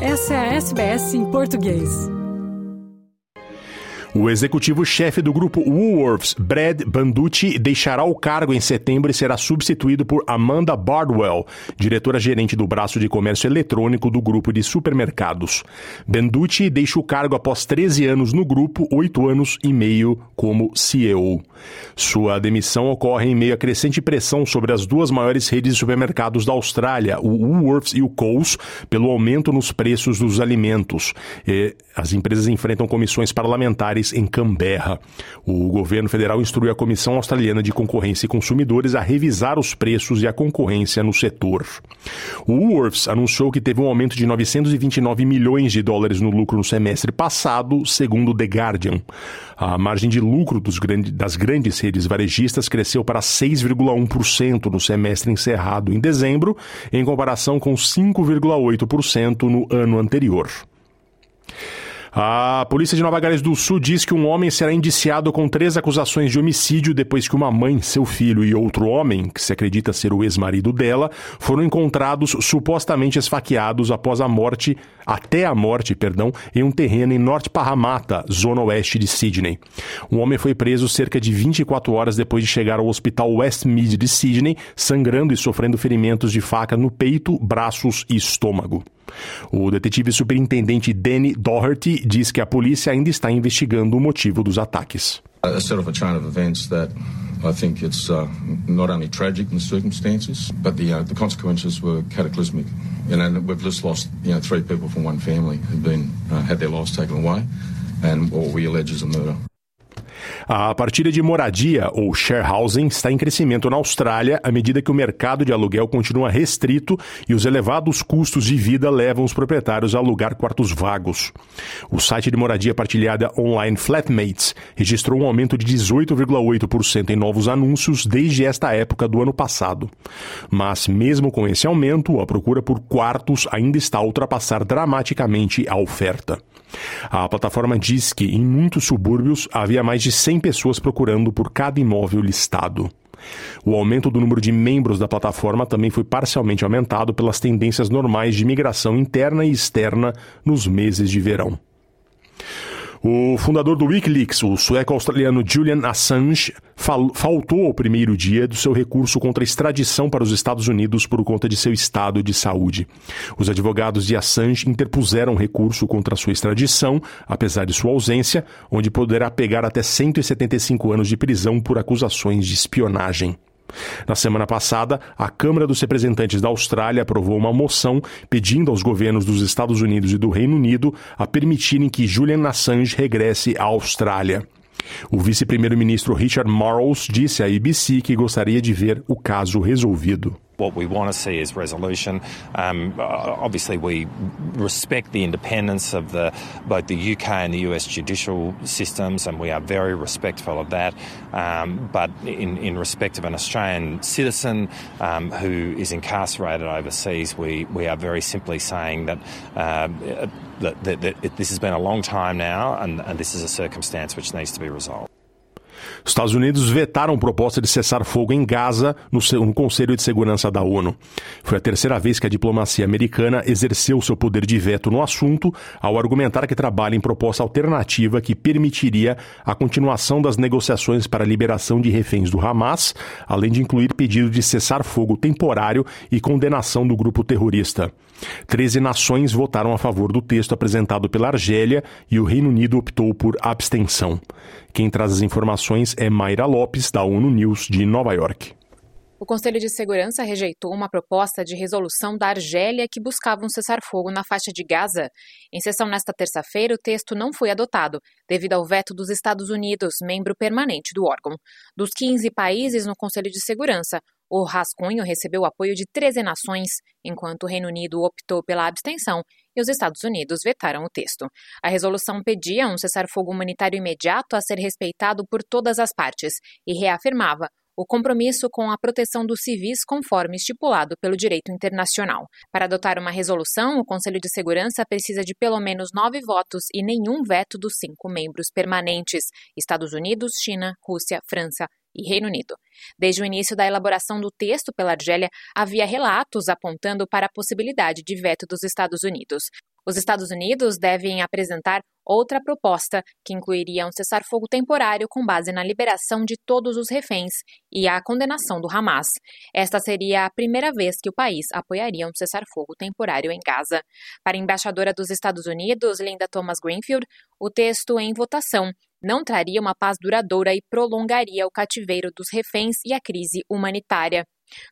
Essa é a SBS em português. O executivo-chefe do grupo Woolworths, Brad Banducci, deixará o cargo em setembro e será substituído por Amanda Bardwell, diretora-gerente do braço de comércio eletrônico do grupo de supermercados. Banducci deixa o cargo após 13 anos no grupo, 8 anos e meio como CEO. Sua demissão ocorre em meio a crescente pressão sobre as duas maiores redes de supermercados da Austrália, o Woolworths e o Coles, pelo aumento nos preços dos alimentos. E as empresas enfrentam comissões parlamentares em Canberra. O governo federal instruiu a Comissão Australiana de Concorrência e Consumidores a revisar os preços e a concorrência no setor. O Woolworths anunciou que teve um aumento de 929 milhões de dólares no lucro no semestre passado, segundo The Guardian. A margem de lucro das grandes redes varejistas cresceu para 6,1% no semestre encerrado em dezembro, em comparação com 5,8% no ano anterior. A polícia de Nova Gales do Sul diz que um homem será indiciado com três acusações de homicídio depois que uma mãe, seu filho e outro homem, que se acredita ser o ex-marido dela, foram encontrados supostamente esfaqueados após a morte, até a morte, perdão, em um terreno em Norte Parramatta, zona oeste de Sydney. O homem foi preso cerca de 24 horas depois de chegar ao hospital Westmead de Sydney, sangrando e sofrendo ferimentos de faca no peito, braços e estômago. O detetive superintendente Danny Doherty diz que a polícia ainda está investigando o motivo dos ataques. A set of a chain of events that I think it's uh, not only tragic in the circumstances, but the uh, the consequences were cataclysmic. You know, we've just lost you know three people from one family uh, had their lives taken away, and what we allege is a murder. A partilha de moradia, ou share housing, está em crescimento na Austrália à medida que o mercado de aluguel continua restrito e os elevados custos de vida levam os proprietários a alugar quartos vagos. O site de moradia partilhada online Flatmates registrou um aumento de 18,8% em novos anúncios desde esta época do ano passado. Mas, mesmo com esse aumento, a procura por quartos ainda está a ultrapassar dramaticamente a oferta. A plataforma diz que, em muitos subúrbios, havia mais de 100 pessoas procurando por cada imóvel listado. O aumento do número de membros da plataforma também foi parcialmente aumentado pelas tendências normais de migração interna e externa nos meses de verão. O fundador do Wikileaks, o sueco-australiano Julian Assange, fal faltou ao primeiro dia do seu recurso contra a extradição para os Estados Unidos por conta de seu estado de saúde. Os advogados de Assange interpuseram recurso contra sua extradição, apesar de sua ausência, onde poderá pegar até 175 anos de prisão por acusações de espionagem. Na semana passada, a Câmara dos Representantes da Austrália aprovou uma moção pedindo aos governos dos Estados Unidos e do Reino Unido a permitirem que Julian Assange regresse à Austrália. O vice-primeiro-ministro Richard Marles disse à ABC que gostaria de ver o caso resolvido. What we want to see is resolution. Um, obviously, we respect the independence of the, both the UK and the US judicial systems, and we are very respectful of that. Um, but in, in respect of an Australian citizen um, who is incarcerated overseas, we, we are very simply saying that, uh, that, that, that this has been a long time now, and, and this is a circumstance which needs to be resolved. Os Estados Unidos vetaram proposta de cessar fogo em Gaza no, Conselho de Segurança da ONU. Foi a terceira vez que a diplomacia americana exerceu seu poder de veto no assunto, ao argumentar que trabalha em proposta alternativa que permitiria a continuação das negociações para a liberação de reféns do Hamas, além de incluir pedido de cessar fogo temporário e condenação do grupo terrorista. Treze nações votaram a favor do texto apresentado pela Argélia e o Reino Unido optou por abstenção. Quem traz as informações é Mayra Lopes, da ONU News de Nova York. O Conselho de Segurança rejeitou uma proposta de resolução da Argélia que buscava um cessar-fogo na faixa de Gaza. Em sessão nesta terça-feira, o texto não foi adotado, devido ao veto dos Estados Unidos, membro permanente do órgão. Dos 15 países no Conselho de Segurança, o rascunho recebeu o apoio de 13 nações, enquanto o Reino Unido optou pela abstenção e os Estados Unidos vetaram o texto. A resolução pedia um cessar-fogo humanitário imediato a ser respeitado por todas as partes e reafirmava o compromisso com a proteção dos civis conforme estipulado pelo direito internacional. Para adotar uma resolução, o Conselho de Segurança precisa de pelo menos nove votos e nenhum veto dos cinco membros permanentes: Estados Unidos, China, Rússia, França e Reino Unido. Desde o início da elaboração do texto pela Argélia, havia relatos apontando para a possibilidade de veto dos Estados Unidos. Os Estados Unidos devem apresentar outra proposta, que incluiria um cessar-fogo temporário com base na liberação de todos os reféns e a condenação do Hamas. Esta seria a primeira vez que o país apoiaria um cessar-fogo temporário em Gaza. Para a embaixadora dos Estados Unidos, Linda Thomas Greenfield, o texto em votação não traria uma paz duradoura e prolongaria o cativeiro dos reféns e a crise humanitária.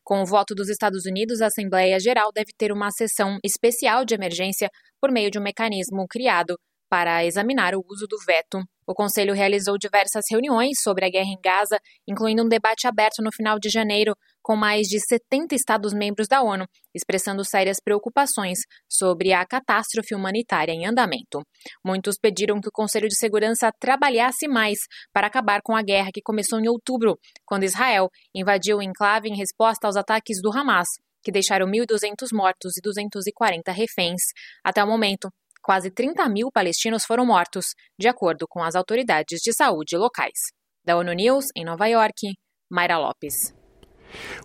Com o voto dos Estados Unidos, a Assembleia Geral deve ter uma sessão especial de emergência por meio de um mecanismo criado para examinar o uso do veto. O Conselho realizou diversas reuniões sobre a guerra em Gaza, incluindo um debate aberto no final de janeiro, com mais de 70 Estados-membros da ONU, expressando sérias preocupações sobre a catástrofe humanitária em andamento. Muitos pediram que o Conselho de Segurança trabalhasse mais para acabar com a guerra que começou em outubro, quando Israel invadiu o enclave em resposta aos ataques do Hamas, que deixaram 1.200 mortos e 240 reféns. Até o momento, quase 30 mil palestinos foram mortos, de acordo com as autoridades de saúde locais. Da ONU News, em Nova York, Mayra Lopes.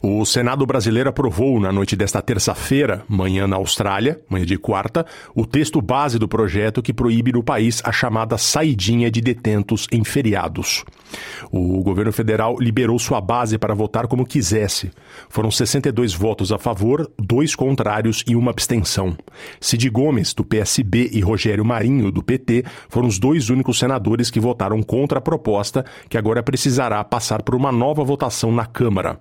O Senado brasileiro aprovou na noite desta terça-feira, manhã na Austrália, manhã de quarta, o texto base do projeto que proíbe no país a chamada saidinha de detentos em feriados. O governo federal liberou sua base para votar como quisesse. Foram 62 votos a favor, dois contrários e uma abstenção. Cid Gomes, do PSB, e Rogério Marinho, do PT, foram os dois únicos senadores que votaram contra a proposta, que agora precisará passar por uma nova votação na Câmara.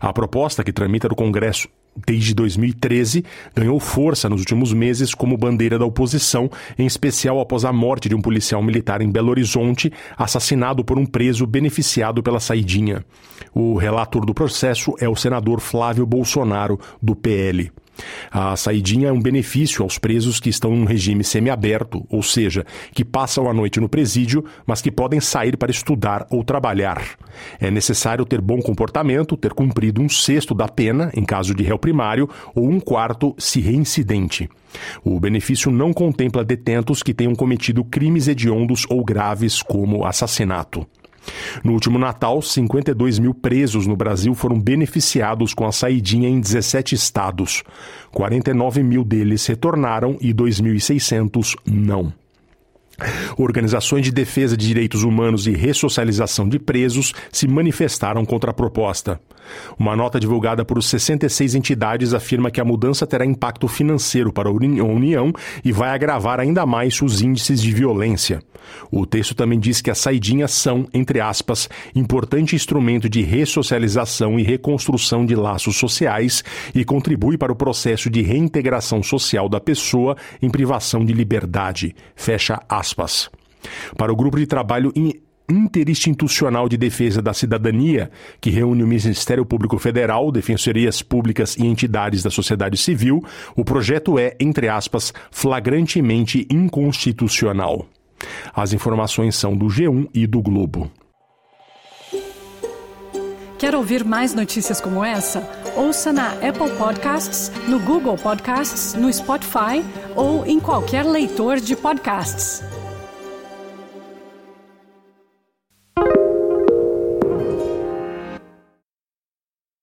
A proposta, que tramita no Congresso desde 2013, ganhou força nos últimos meses como bandeira da oposição, em especial após a morte de um policial militar em Belo Horizonte, assassinado por um preso beneficiado pela saidinha. O relator do processo é o senador Flávio Bolsonaro, do PL. A saidinha é um benefício aos presos que estão em um regime semiaberto, ou seja, que passam a noite no presídio, mas que podem sair para estudar ou trabalhar. É necessário ter bom comportamento, ter cumprido um sexto da pena, em caso de réu primário, ou um quarto, se reincidente. O benefício não contempla detentos que tenham cometido crimes hediondos ou graves, como assassinato. No último Natal, 52 mil presos no Brasil foram beneficiados com a saidinha em 17 estados. 49 mil deles retornaram e 2.600 não. Organizações de defesa de direitos humanos e ressocialização de presos se manifestaram contra a proposta. Uma nota divulgada por 66 entidades afirma que a mudança terá impacto financeiro para a União e vai agravar ainda mais os índices de violência. O texto também diz que as saidinhas são, entre aspas, importante instrumento de ressocialização e reconstrução de laços sociais e contribui para o processo de reintegração social da pessoa em privação de liberdade. Fecha aspas. Para o grupo de trabalho Interinstitucional de Defesa da Cidadania, que reúne o Ministério Público Federal, defensorias públicas e entidades da sociedade civil, o projeto é, entre aspas, flagrantemente inconstitucional. As informações são do G1 e do Globo. Quer ouvir mais notícias como essa? Ouça na Apple Podcasts, no Google Podcasts, no Spotify ou em qualquer leitor de podcasts.